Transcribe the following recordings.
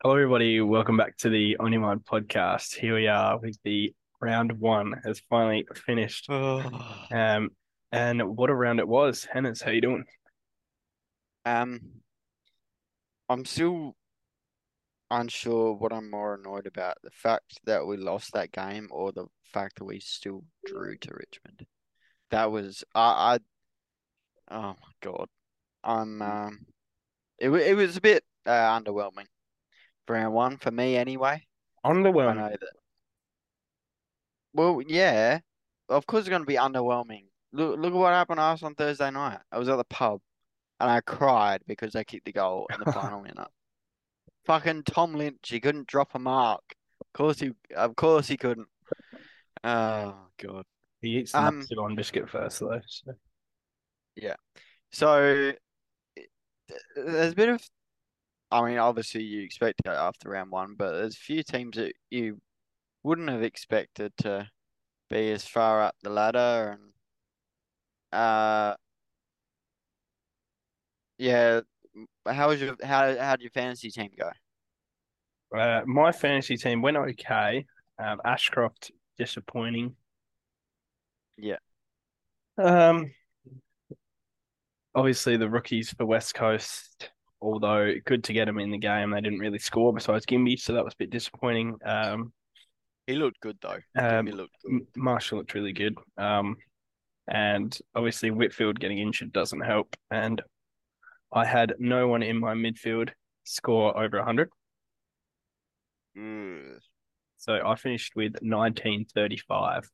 Hello, everybody. Welcome back to the OnYaMind podcast. Here we are with the round one has finally finished. Um, and what a round it was. Hennes, how you doing? Um, I'm still unsure what I'm more annoyed about, the fact that we lost that game or the fact that we still drew to Richmond. That was I, I oh my God. I'm um it it was a bit uh, underwhelming round one for me anyway. Underwhelming. Well, yeah, of course it's going to be underwhelming. Look look at what happened to us on Thursday night. I was at the pub and I cried because they kicked the goal in the final minute. Fucking Tom Lynch, he couldn't drop a mark. Of course he, of course he couldn't. Oh God. He eats the Um, Mexican biscuit first, though. So. So there's a bit of, I mean, obviously you expect it after round one, but there's a few teams that you wouldn't have expected to be as far up the ladder, and uh, yeah. How was your how how did your fantasy team go? Uh, my fantasy team went okay. Um, Ashcroft disappointing. Yeah. Um, obviously the rookies for West Coast, although good to get him in the game, they didn't really score besides Ginbey, so that was a bit disappointing. Um, He looked good though. Um, Jimmy looked good. Marshall looked really good. Um, and obviously Whitfield getting injured doesn't help. And I had no one in my midfield score over 100. Ugh. So I finished with 1935.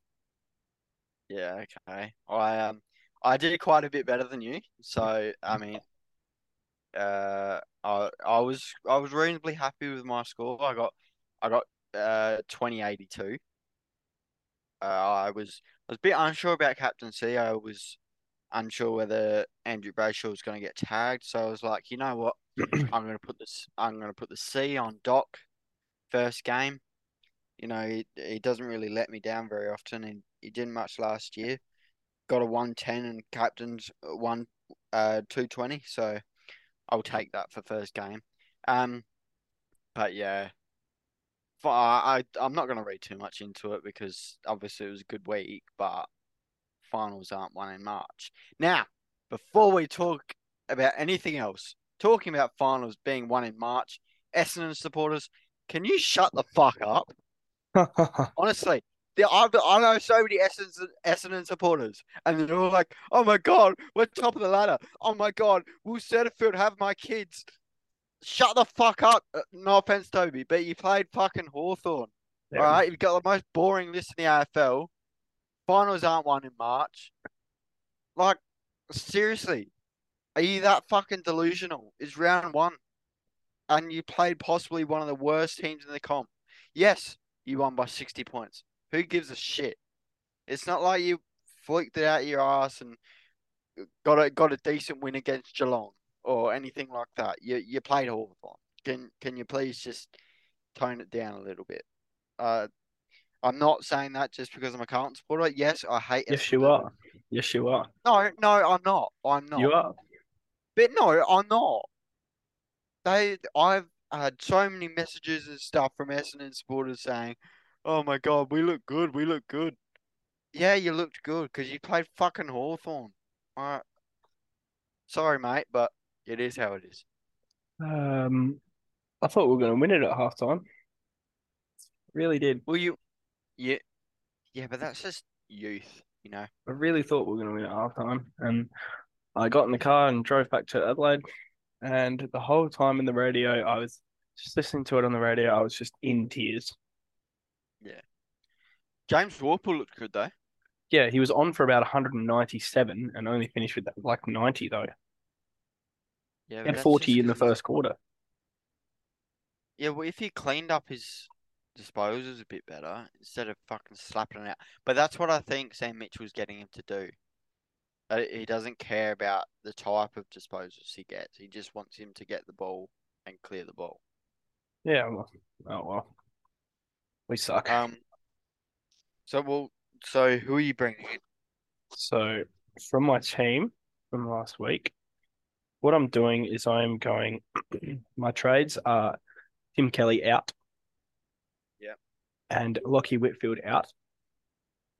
Yeah, okay. I um I did quite a bit better than you. So I mean uh I I was I was reasonably happy with my score. I got I got uh 2082. Uh I was I was a bit unsure about captaincy. I was unsure whether Andrew Brayshaw was going to get tagged. So I was like, you know what? I'm going to put this I'm going to put the C on Doc first game. You know, he, he doesn't really let me down very often and he didn't much last year. Got a 110 and captain's one uh 220, so I'll take that for first game. Um but yeah. For, I, I I'm not gonna read too much into it because obviously it was a good week, but finals aren't won in March. Now, before we talk about anything else, talking about finals being won in March, Essendon supporters, can you shut the fuck up? Honestly, the, I, I know so many Essendon, Essendon supporters, and they're all like, "Oh my god, we're top of the ladder. Oh my god, will Setterfield have my kids?" Shut the fuck up. Uh, No offense, Toby, but you played fucking Hawthorn. Yeah. All right, you've got the most boring list in the AFL. Finals aren't won in March. Like, seriously, are you that fucking delusional? It's round one, and you played possibly one of the worst teams in the comp. Yes, you won by 60 points. Who gives a shit? It's not like you flicked it out your ass and got a got a decent win against Geelong or anything like that. You you played Hawthorn. Can can you please just tone it down a little bit? Uh, I'm not saying that just because I'm a Carlton supporter. Yes, I hate. yes, you are. Yes, you are. No, no, I'm not. I'm not. You are. But no, I'm not. They, I've had so many messages and stuff from Essendon supporters saying, "Oh my God, we look good. We look good." Yeah, you looked good because you played fucking Hawthorn. All right. Sorry, mate, but it is how it is. Um, I thought we were going to win it at halftime. Really did. Well, you, yeah, yeah, but that's just youth, you know. I really thought we were going to win at halftime. And I got in the car and drove back to Adelaide. And the whole time in the radio, I was just listening to it on the radio. I was just in tears. James Worpel looked good though. Yeah, he was on for about 197 and only finished with like 90 though. Yeah, He but had that's 40 in the first quarter. Yeah, well, if he cleaned up his disposals a bit better instead of fucking slapping it out. But that's what I think Sam Mitchell's getting him to do. Uh, He doesn't care about the type of disposals he gets. He just wants him to get the ball and clear the ball. Yeah, well, oh well. We suck. Um. So well, so who are you bringing in? So from my team from last week, what I'm doing is I am going. my trades are Tim Kelly out. Yeah. And Lachie Whitfield out.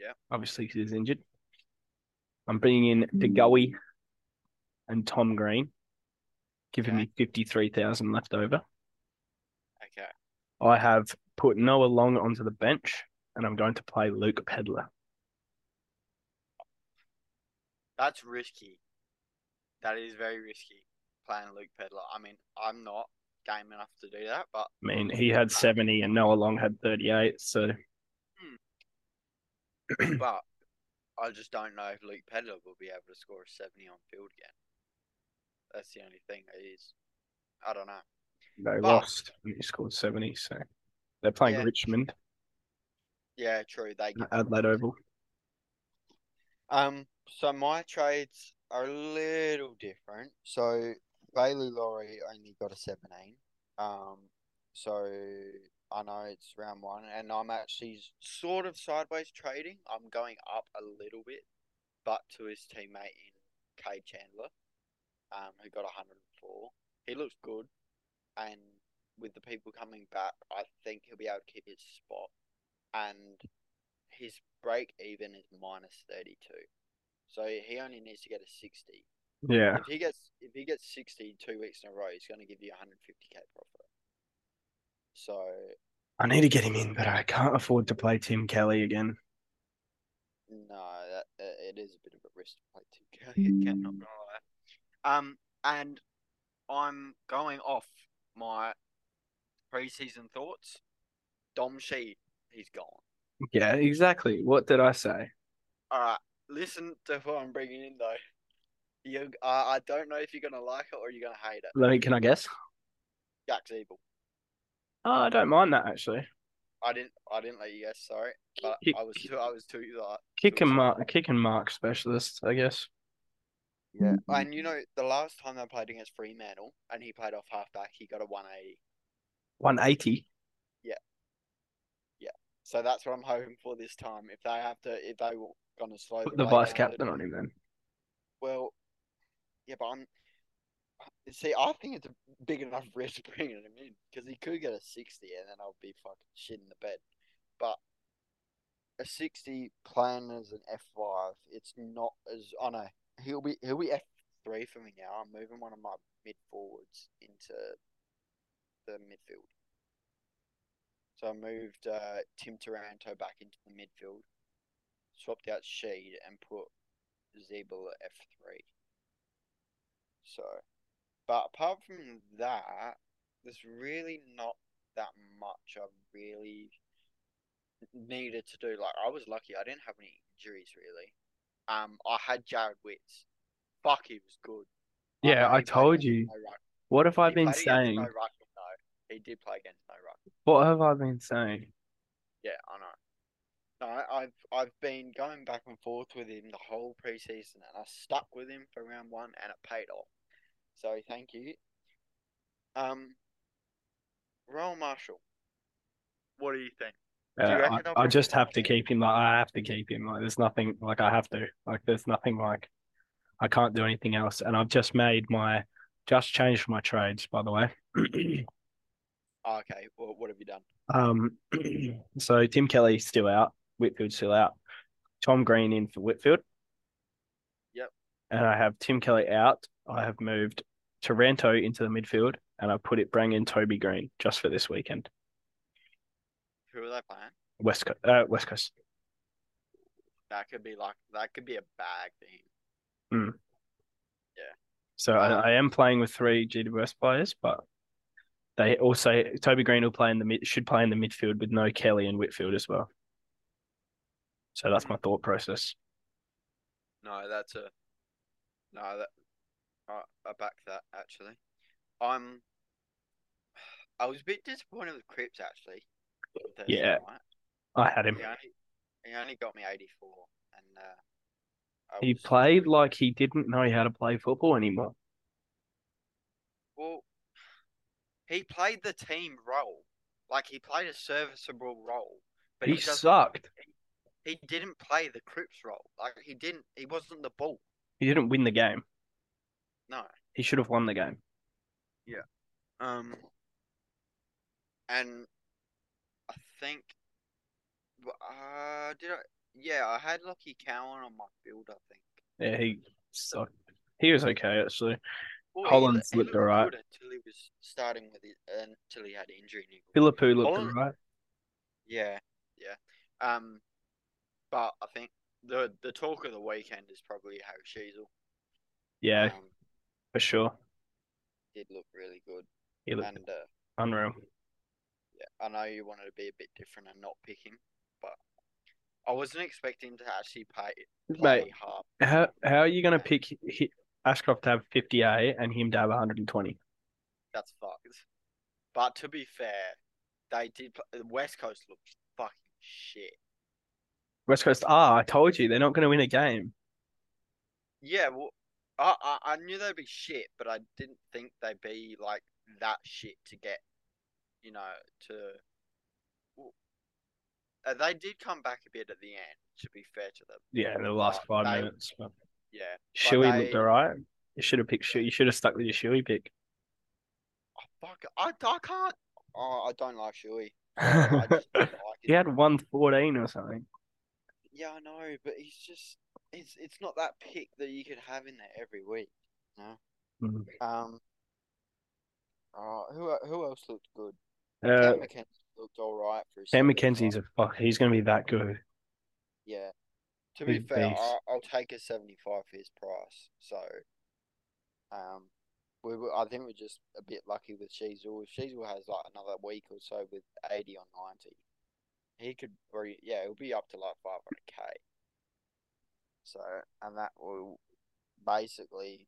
Yeah. Obviously, he's injured. I'm bringing in De Goey and Tom Green, giving Okay. me 53,000 left over. Okay. I have put Noah Long onto the bench and I'm going to play Luke Pedlar. That's risky. That is very risky playing Luke Pedlar. I mean, I'm not game enough to do that, but I mean, he had uh, 70 and Noah Long had 38. So, hmm. but I just don't know if Luke Pedlar will be able to score a 70 on field again. That's the only thing that is. I don't know. they But- lost and he scored 70. So, they're playing Yeah. Richmond Yeah, true. They give Adelaide Oval. Um, so my trades are a little different. So Bailey Laurie only got a 17. Um, so I know it's round one, and I'm actually sort of sideways trading. I'm going up a little bit, but to his teammate in Cade Chandler, um, who got 104. He looks good, and with the people coming back, I think he'll be able to keep his spot. And his break even is minus 32. So he only needs to get a 60. Yeah. If he gets if he gets 60 two weeks in a row, he's going to give you 150k profit. So I need to get him in, but I can't afford to play Tim Kelly again. no, that uh, it is a bit of a risk to play Tim Kelly again. Not gonna lie. Um, and I'm going off my preseason thoughts. Dom Sheed, he's gone. Yeah, exactly. What did I say? All right, listen to what I'm bringing in though. You, uh, I don't know if you're gonna like it or you're gonna hate it. Let me, can I guess? Jack Ziebell. Oh, I don't mind that actually. I didn't, I didn't let you guess. Sorry, but Kick- I was too, I was too like Kick too and mark, kick and mark specialist, I guess. Yeah, and you know the last time they played against Fremantle and he played off halfback, he got a 180. 180. So that's what I'm hoping for this time. If they have to, if they were gonna slow Put the way vice captain on him then. Well, yeah, but I'm. See, I think it's a big enough risk bringing him in because he could get a 60 and then I'll be fucking shit in the bed. But a 60 playing as an F5, it's not as. I know he'll be he'll be F3 for me now. I'm moving one of my mid forwards into the midfield. So I moved uh, Tim Taranto back into the midfield, swapped out Sheed and put Ziebell at F3. So, but apart from that, there's really not that much I really needed to do. Like, I was lucky; I didn't have any injuries really. Um, I had Jarrod Witts. Fuck, he was good. Yeah, know I told you. What have I been saying? No ruckman, though. He did play against no ruck. What have I been saying? Yeah, I know. No, I've I've been going back and forth with him the whole preseason, and I stuck with him for round one, and it paid off. So thank you. Um, Rowan Marshall, what do you think? Uh, you reckon I, I just have to keep him. Like I have to keep him. Like there's nothing. Like I have to. Like there's nothing. Like I can't do anything else. And I've just made my, just changed my trades. By the way. Oh, okay, well, what have you done? um. So Tim Kelly still out. Whitfield still out. Tom Green in for Whitfield. Yep. And I have Tim Kelly out. I have moved Taranto into the midfield, and I put it bring in Toby Green just for this weekend. Who are they playing? West Coast. Uh, West Coast. That could be like that could be a bag thing. yeah So Um, I, I am playing with three GWS players, but they also Toby Green will play in the mid, should play in the midfield with no Kelly and Whitfield as well. So that's my thought process. No, that's a no. That I, I back that actually. I'm. I was a bit disappointed with Cripps actually. Yeah. night. I had him. He only he only got me eighty four, and uh, He was- played like he didn't know how to play football anymore. well. He played the team role, like he played a serviceable role, but He he, sucked. He didn't play the Cripps role. Like he didn't. He wasn't the ball. He didn't win the game. No. He should have won the game. Yeah. Um. and I think, uh, did I? Yeah, I had Lachie Cowan on my field. I think. Yeah, he sucked. He was okay actually. Well, he, Hollands he looked alright. good until he was starting with it, until he had injury. Philippou looked alright. Yeah, yeah. Um, but I think the the talk of the weekend is probably Harry Sheezel. Yeah, Um, for sure. did look really good, He looked and uh, unreal. yeah, I know you wanted to be a bit different and not pick him, but I wasn't expecting to actually play play Mate, hard. how how are you gonna pick hi- Ashcroft to have 58 and him to have 120? That's fucked. But to be fair, they did. The West Coast looked fucking shit. West Coast, ah, I told you they're not gonna win a game. Yeah, well, I, I I knew they'd be shit, but I didn't think they'd be like that shit to get, you know, to. well, uh, they did come back a bit at the end. To be fair to them, Yeah, in the last five they- minutes. But yeah. Shuey they- looked alright. You should have picked Shuey. You should have stuck with your Shuey pick. Oh, fuck, I, I can't. Oh, I don't like Shuey. I just like he had 114 or something. Yeah, I know, but he's just. It's it's not that pick that you could have in there every week. No. Mhm. Um. Oh, who who else looked good? Uh, Cam Mackenzie looked all right for his Sam 75. Mackenzie's a fuck. He's gonna be that good. Yeah. To be Big fair. I'll, I'll take a 75 for his price. So, um, we were, I think we're just a bit lucky with Sheezel. If Sheezel has like another week or so with 80 or 90, he could, yeah, it'll be up to like 500k. So, and that will basically,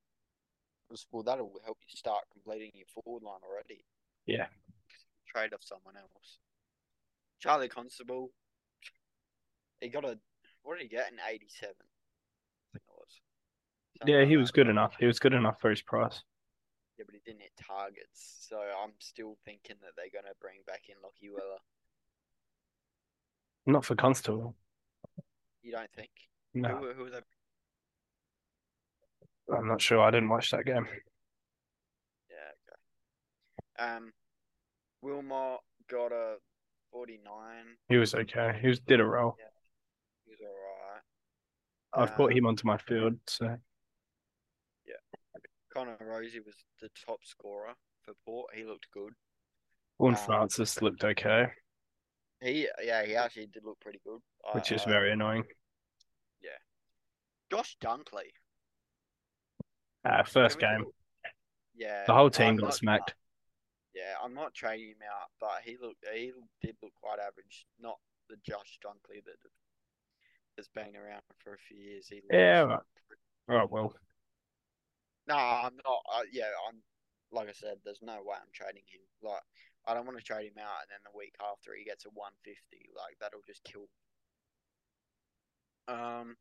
well, that'll help you start completing your forward line already. Yeah. Trade off someone else. Charlie Constable, he got a, what did he get in 87? I think it was. Something Yeah, like he was that. good enough. He was good enough for his price. Yeah, but he didn't hit targets. So I'm still thinking that they're going to bring back in Lachie Weller. Not for Constable. You don't think? No, Who, who? I'm not sure. I didn't watch that game. Yeah, okay. Um, Wilmot got a 49. He was okay. He was did a roll. Alright. I've Um, him onto my field, so yeah, Connor Rozee was the top scorer for Port. He looked good. Vaughan um, Francis looked okay, He, yeah, he actually did look pretty good. I- which is I- very annoying. Yeah, Josh Dunkley. Uh, first game, talk- Yeah. the whole team I'm got not- smacked. Yeah, I'm not trading him out, but he looked he did look quite average. Not the Josh Dunkley that has been around for a few years. He Yeah, looks- Oh well, No, I'm not. Uh, yeah, I'm. Like I said, there's no way I'm trading him. Like, I don't want to trade him out, and then the week after he gets a 150. Like, that'll just kill. Um.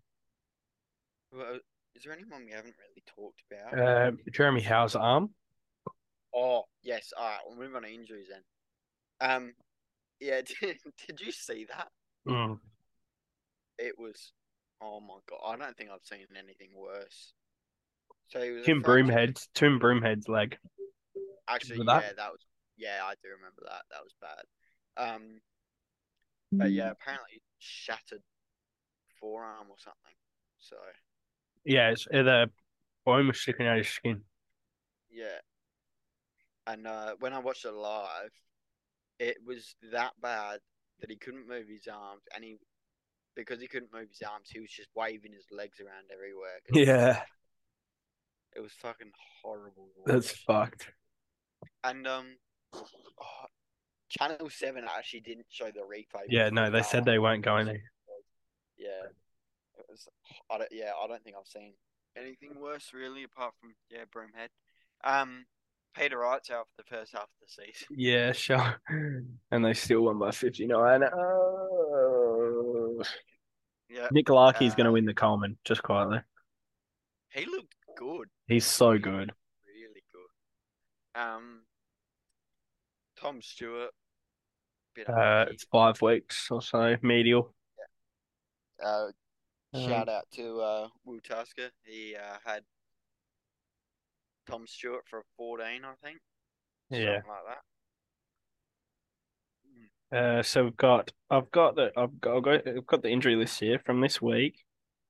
Well, is there anyone we haven't really talked about? uh, Jeremy Howe's arm. Oh, yes. All right, we'll move on to injuries then. Um, yeah. Did, did you see that? Mm. It was. Oh my god! I don't think I've seen anything worse. So he was Tim Broomhead's Tim Broomhead's leg. Actually, Remember yeah, that? that was yeah, I do remember that. That was bad. Um, but yeah, apparently shattered forearm or something. So Yeah, it's, uh, the bone was sticking out of his skin. yeah, and uh, when I watched it live, it was that bad that he couldn't move his arms, and he because he couldn't move his arms, he was just waving his legs around everywhere. Yeah, it was fucking horrible. that's fucked. And um, oh, Channel Seven actually didn't show the replay. Yeah, no, they said they weren't going there. Yeah, it was. I don't. Yeah, I don't think I've seen anything worse really, apart from yeah, Broomhead. Um, Peter Wright's out for the first half of the season. Yeah, sure. And they still won by 59. Oh. Yeah, Nick Larkey's going to Uh, win the Coleman, just quietly. he looked good, He's so good. really good. Um, Tom Stewart, bit Uh, it's five weeks or so, medial. Yeah. Uh, Um, shout out to uh, Will Tusker. He uh, had Tom Stewart for a 14, I think. Yeah. Something like that. Uh, so we've got I've got the I've got I've got, I've got the injury list here from this week.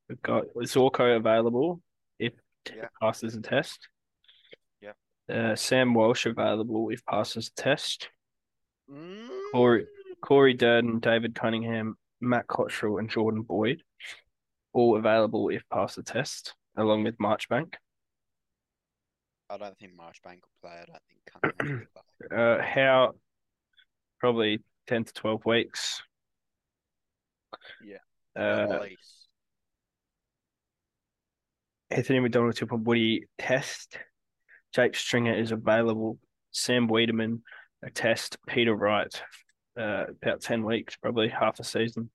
We've got Zorko available if Yeah. passes the test. Yeah. Uh, Sam Walsh available if passes the test. Mm. Corey Corey Durdin, David Cunningham, Matt Cottrell, and Jordan Boyd, all available if pass the test, along with Marchbank. I don't think Marchbank will play. I don't think Cunningham will play. Uh, how probably ten to twelve weeks. Yeah. Uh. Anthony McDonald-Tipungwuti test. Jake Stringer is available. Sam Weideman a test. Peter Wright, uh, about ten weeks, probably half a season.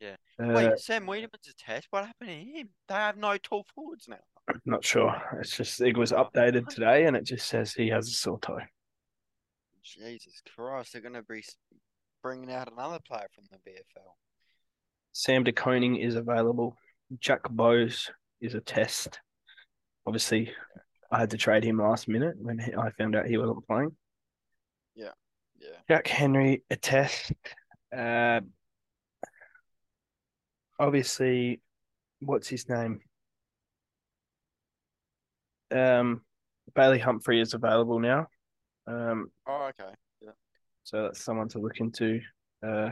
Yeah. Uh, Wait, Sam Weideman's a test. What happened to him? They have no tall forwards now. Not sure. It's just it was updated today, and it just says he has a sore toe. Jesus Christ, they're going to be bringing out another player from the VFL. Sam De Koning is available. Jack Bowes is a test. Obviously, I had to trade him last minute when I found out he wasn't playing. Yeah, yeah. Jack Henry, a test. Uh, obviously, what's his name? Um, Bailey Humphrey is available now. Um, Oh, okay. so that's someone to look into. Uh,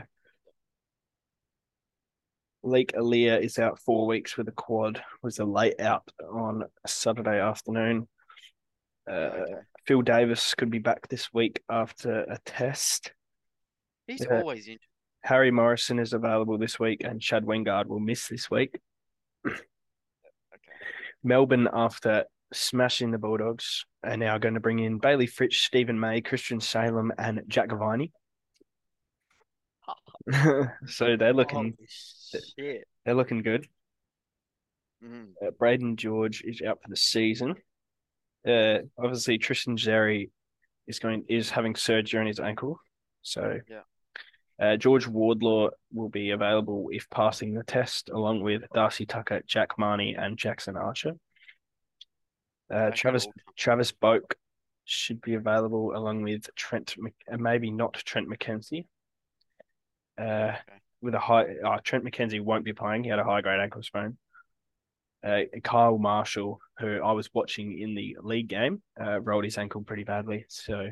Leek Aaliyah is out four weeks with a quad. Was a late out on Saturday afternoon. Uh, okay. Phil Davis could be back this week after a test. He's yeah. always injured. Harry Morrison is available this week, and Chad Wingard will miss this week. Okay. Melbourne, after smashing the Bulldogs, are now going to bring in Bailey Fritsch, Steven May, Christian Salem, and Jack Viney. so they're looking they're looking good. Mm. Uh, Braden George is out for the season. Uh, obviously Tristan Xerri is going is having surgery on his ankle, so Yeah. Uh, George Wardlaw will be available if passing the test, along with Darcy Tucker, Jack Mahony, and Jackson Archer. Uh, Travis Travis Boak should be available along with Trent, Mc- uh, maybe not Trent McKenzie. Uh, Okay. with a high, uh, Trent McKenzie won't be playing. He had a high grade ankle sprain. Uh, Kyle Marshall, who I was watching in the league game, uh, rolled his ankle pretty badly. So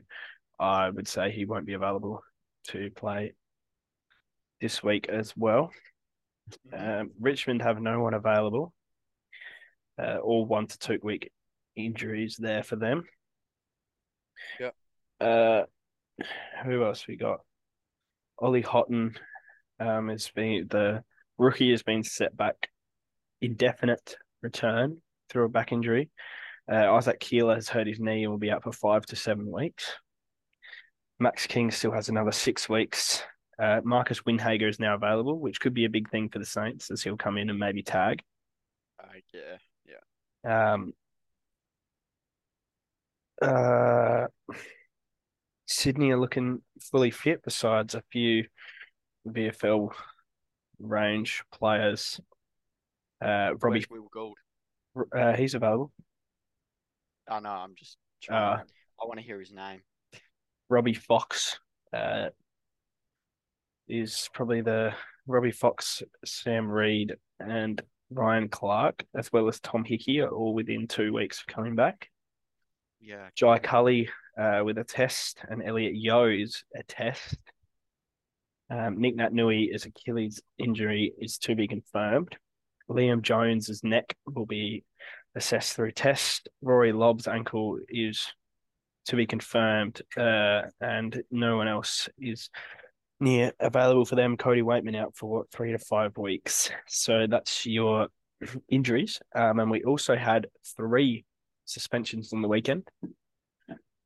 I would say he won't be available to play this week as well. Mhm. Um, Richmond have no one available. Uh, all one to two week injuries there for them. Yep. Uh, who else we got? Ollie Houghton um, has been the rookie has been set back indefinite return through a back injury. Uh, Isaac Keeler has hurt his knee and will be out for five to seven weeks. Max King still has another six weeks. Uh, Marcus Windhager is now available, which could be a big thing for the Saints as he'll come in and maybe tag. Uh, yeah. Um, uh, Sydney are looking fully fit, besides a few VFL range players. Uh, Robbie, Will Gould? uh, he's available. Oh no, I'm just trying. Uh, I want to hear his name. Robbie Fox uh, is probably the Robbie Fox, Sam Reid, and Ryan Clarke, as well as Tom Hickey, are all within two weeks of coming back. Yeah. Jai Culley uh, with a test, and Elliot Yeo is a test. Um, Nic Naitanui is Achilles injury is to be confirmed. Liam Jones's neck will be assessed through test. Rory Lobb's ankle is to be confirmed, uh, and no one else is near available for them. Cody Weightman out for three to five weeks. So that's your injuries. Um, and we also had three suspensions on the weekend.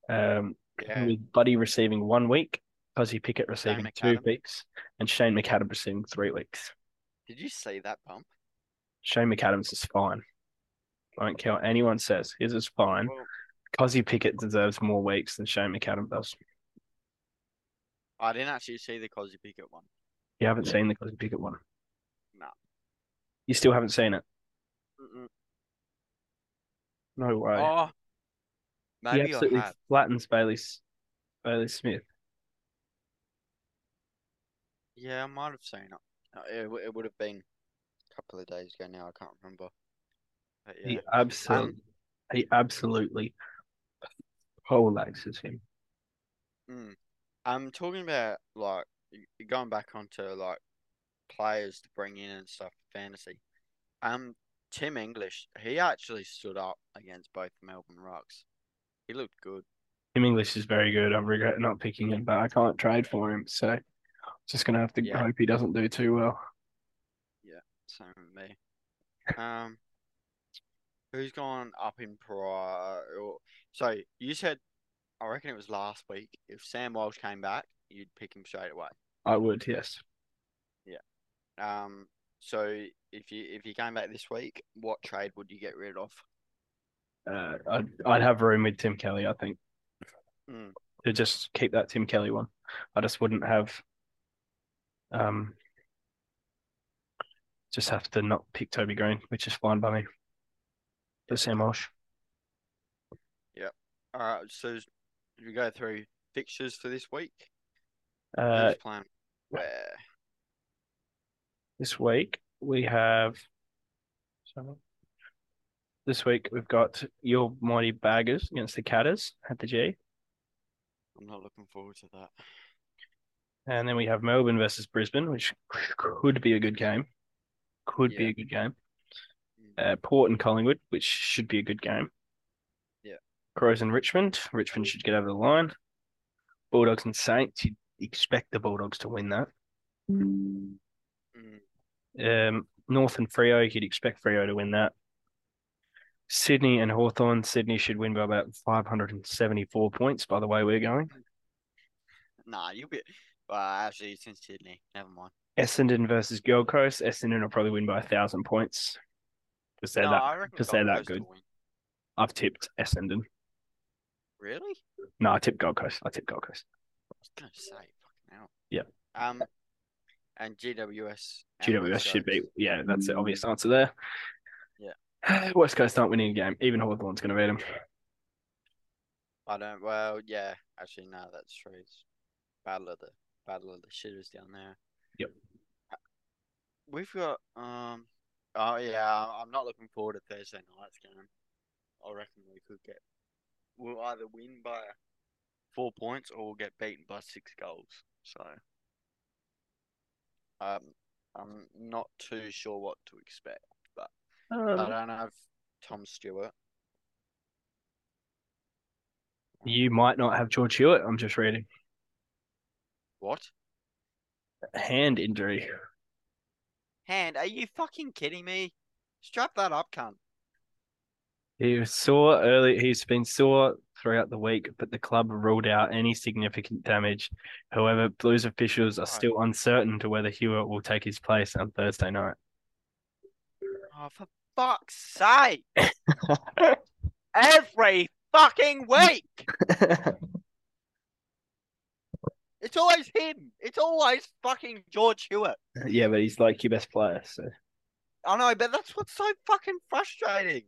Um, Yeah. with Buddy receiving one week, Fuzzy Pickett receiving two weeks, and Shane McAdams receiving three weeks. Did you see that bump? Shane McAdams is fine. I don't care what anyone says. His is fine. Well, Kozzy Pickett deserves more weeks than Shane McAdams does. I didn't actually see the Kozzy Pickett one. You haven't seen the Kozzy Pickett one. No. You still haven't seen it. No way. Oh, he maybe I absolutely have. flattens Bailey Bailey Smith. Yeah, I might have seen it. Uh, It, w- it would have been a couple of days ago now. I can't remember. But yeah. He absolutely, he absolutely poleaxes him. Mm. I'm talking about like y- going back onto like players to bring in and stuff for fantasy. Um, Tim English, he actually stood up against both Melbourne Rocks. He looked good. Tim English is very good. I regret not picking him, but I can't trade for him, so just gonna have to Yeah. hope he doesn't do too well. Yeah, same with me. Um, who's gone up in price? So you said, I reckon it was last week. If Sam Walsh came back, you'd pick him straight away. I would, yes. Yeah. Um, so if you if you came back this week, what trade would you get rid of? Uh, I'd I'd have room with Tim Kelly. I think Mm. to just keep that Tim Kelly one. I just wouldn't have. Um, just have to not pick Toby Green, which is fine by me. For Sam Walsh. Yeah. All right, so we go through fixtures for this week. Uh, playing where? This week we have. So this week we've got your mighty baggers against the Catters at the G, I'm not looking forward to that. and then we have Melbourne versus Brisbane, which could be a good game. Could be a good game. Mm. Uh, Port and Collingwood, which should be a good game. Yeah. Crows and Richmond. Richmond should get over the line. Bulldogs and Saints. You'd expect the Bulldogs to win that. Mm. Um, North and Freo, you'd expect Freo to win that. Sydney and Hawthorn. Sydney should win by about 574 points by the way we're going. Nah, you'll be. Well, actually, it's in Sydney. Never mind. Essendon versus Gold Coast. Essendon will probably win by a thousand points. Because they're no, that I reckon 'cause they're that good. I've tipped Essendon. Really? No, I tipped Gold Coast. I tipped Gold Coast. I was gonna say, fucking hell. Yep. Um, and GWS. and GWS should be. Yeah, that's the obvious answer there. Yeah. West Coast aren't winning a game. Even Hawthorn's going to beat them. I don't. Well, yeah. Actually, no, that's true. It's battle of the battle of the shitters down there. Yep. We've got. Um. Oh yeah, I'm not looking forward to Thursday night's game. I reckon we could get. We'll either win by four points or we'll get beaten by six goals. So. Um, I'm not too sure what to expect. But I Um, don't have Tom Stewart. you might not have George Hewett. I'm just reading. What? Hand injury. Hand? Are you fucking kidding me? Strap that up, cunt. He was sore early. He's been sore throughout the week, but the club ruled out any significant damage. However, Blues officials are still uncertain to whether Hewett will take his place on Thursday night. Oh, for fuck's sake! Every fucking week! It's always him. It's always fucking George Hewett. yeah, but he's like your best player. So I know, but that's what's so fucking frustrating.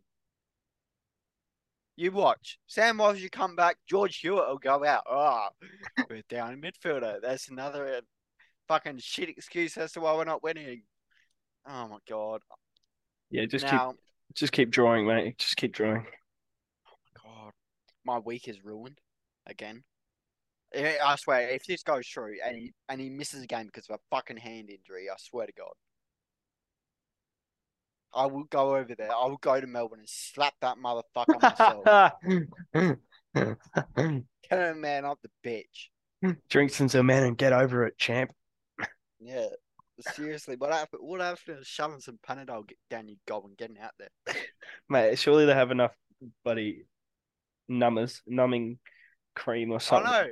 You watch. Sam Walsh, you come back, George Hewett will go out. Oh, we're down in midfielder. That's another uh, fucking shit excuse as to why we're not winning. Oh my god. yeah, just now, keep just keep drawing, mate. Just keep drawing. Oh my god, my week is ruined again. I I swear, if this goes through and he and he misses a game because of a fucking hand injury, I swear to God, I will go over there. I will go to Melbourne and slap that motherfucker myself. Get a man up the bitch. Drink some some man and get over it, champ. Yeah, seriously. What happened? What happened to shoving some Panadol down your gob and getting out there? Mate, surely they have enough bloody numbers, numbing cream or something. I know.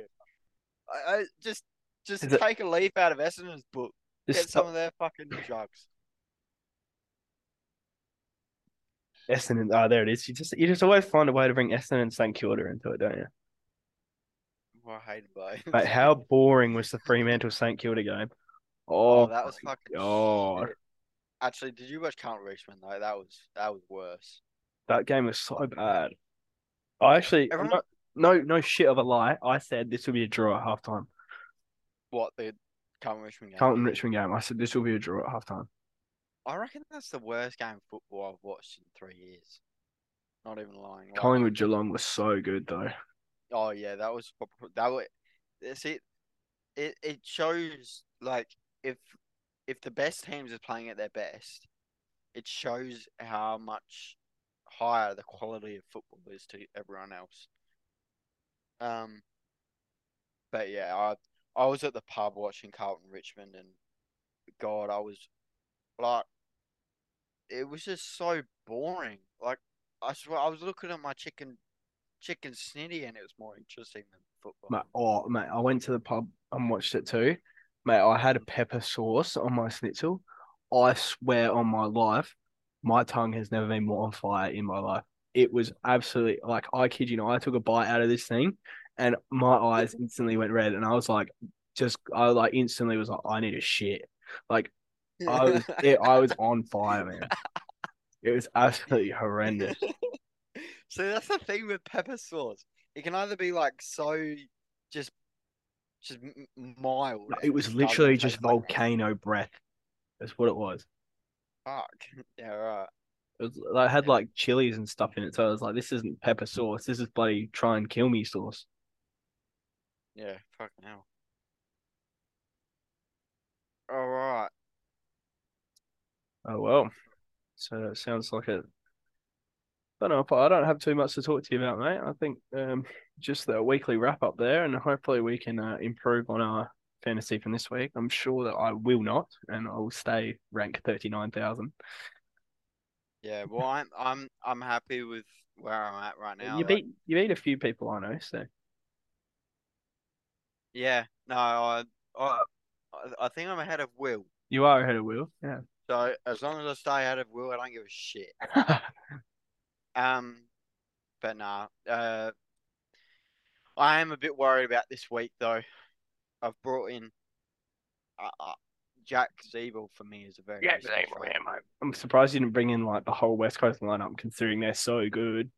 I, I just just Is it- take a leaf out of Essendon's book. Just Get some of their fucking drugs. Essendon. Oh, there it is. You just you just always find a way to bring Essendon and St Kilda into it, don't you? Well, I hated both. Mate, how boring was the Fremantle St Kilda game? Oh, Oh, that was fucking God. shit. Actually, did you watch Count Richmond though? That was that was worse. that game was so bad. I actually, Everyone- not, no, no shit of a lie. I said this would be a draw at halftime. What the Carlton Richmond game. Carlton Richmond game. I said this will be a draw at halftime. I reckon that's the worst game of football I've watched in three years. Not even lying. Like, Collingwood Geelong was so good though. Oh yeah, that was that was. See, it it shows like if if the best teams are playing at their best, it shows how much higher the quality of football is to everyone else. Um, but yeah, I I was at the pub watching Carlton Richmond, and God, I was like, it was just so boring. Like I swear, I was looking at my chicken chicken snitty, and it was more interesting than football. Mate, oh mate, I went to the pub and watched it too. Mate, I had a pepper sauce on my schnitzel. I swear on my life, my tongue has never been more on fire in my life. It was absolutely like I kid you not. I took a bite out of this thing, and my eyes instantly went red, and I was like, just I like instantly was like, I need a shit. Like I was, it, I was on fire, man. It was absolutely horrendous. so that's the thing with pepper sauce. It can either be like so, just, just mild. It was literally just taste like volcano breath. That's what it was. Fuck. Yeah, right. It was, I had like chilies and stuff in it, so I was like, "This isn't pepper sauce. This is bloody try and kill me sauce." Yeah, fucking hell. All right. Oh well. So it sounds like a. I don't know, I don't have too much to talk to you about, mate. I think um, just the weekly wrap up there, and hopefully we can uh, improve on our fantasy from this week. I'm sure that I will not, and I will stay rank thirty nine thousand. Yeah, well, I'm I'm I'm happy with where I'm at right now. You beat you beat a few people I know, so Yeah, no, I I I think I'm ahead of Will. you are ahead of Will. Yeah. So as long as I stay out of Will, I don't give a shit. Um, but nah, uh, I am a bit worried about this week though. I've brought in uh, uh, Jack Ziebell for me is a very yeah, risky trade. mate. I'm surprised you didn't bring in like the whole West Coast lineup, considering they're so good.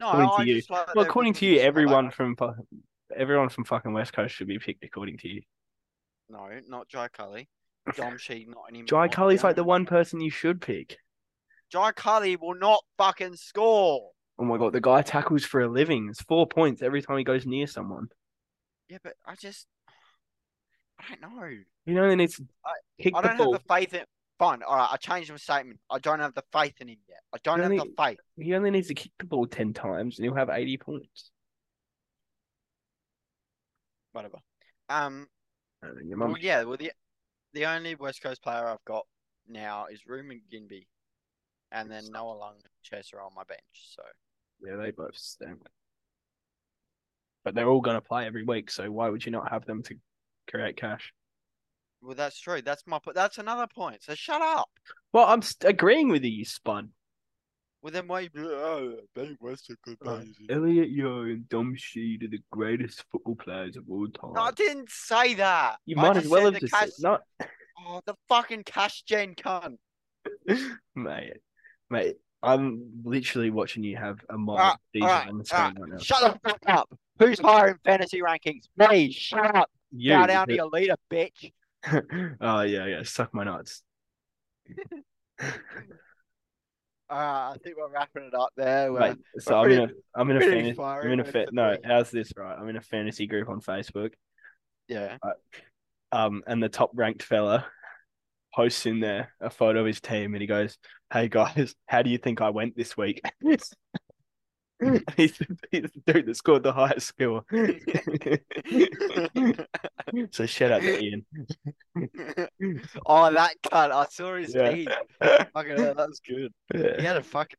No, According to I you. like Well, according to you. Like- everyone from everyone from fucking West Coast should be picked according to you. No, not Jai Culley. Dom Sheed, not anymore. Jai Culley's like the one person you should pick. Jai Culley will not fucking score. Oh my god, the guy tackles for a living. It's four points every time he goes near someone. Yeah, but I just, I don't know. He only needs to I- kick I don't ball. have the faith in. Fine, all right. I changed my statement. I don't have the faith in him yet. I don't have the faith. He only needs to kick the ball ten times, and he'll have eighty points. Whatever. Um. Uh, Well, yeah. Well, the the only West Coast player I've got now is Reuben Ginbey, and then Noah Long and Chester on my bench. So yeah, they both stink. But they're all going to play every week, so why would you not have them to create cash? well, that's true. That's my. po- That's another point. So shut up. Well, I'm st- agreeing with you, you spud. Well, then why? Oh, Ben West are good Right. players. Elliot Yeo and Dom Sheed are the greatest football players of all time. No, I didn't say that. you I might as well have the just cash. said, not, Oh, the fucking cash gen cunt. mate, mate. I'm literally watching you have a mob Alright, season alright, on the screen alright. right now. Shut the fuck up. Who's higher in fantasy rankings? Me. Shut up. You, Bow down to your leader, bitch. oh yeah, yeah. Suck my nuts. Uh, I think we're wrapping it up there. Mate, so I'm pretty- in a I'm in a fantasy I'm in a fa- no. How's this right? I'm in a fantasy group on Facebook. yeah. Um, and the top ranked fella posts in there a photo of his team, and he goes, "Hey guys, how do you think I went this week?" he's, he's the dude that scored the highest score. so shout out to Ian. oh, that cut! I saw his Yeah. teeth. Fucking hell, that was good. Yeah. He had a fucking.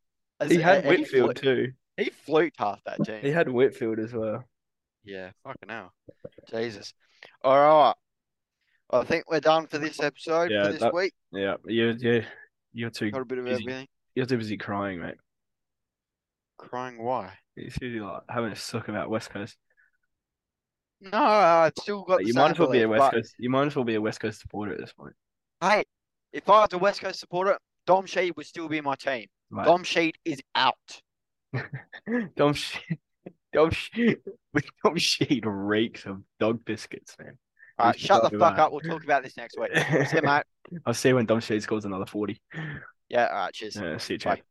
He had he Whitfield flu- too. He fluked half that team. He had Whitfield as well. Yeah, fucking hell. Jesus. All right. I think we're done for this episode Yeah, for this that- week. Yeah, you you you're too Got a bit of busy. everything. you're too busy crying, mate. Crying why? You're too like having a suck about West Coast. No, I still got the you might as well be a West but, Coast. You might as well be a West Coast supporter at this point. Hey, if I was a West Coast supporter, Dom Sheed would still be my team. Right. Dom Sheed is out. Dom Sheed, Dom Sheed, Dom Sheed reeks of dog biscuits, man. All right, shut the fuck up. We'll talk about this next week. See you, mate. I'll see you when Dom Sheed scores another 40. Yeah, all right, cheers. Uh, see you, Bye. champ.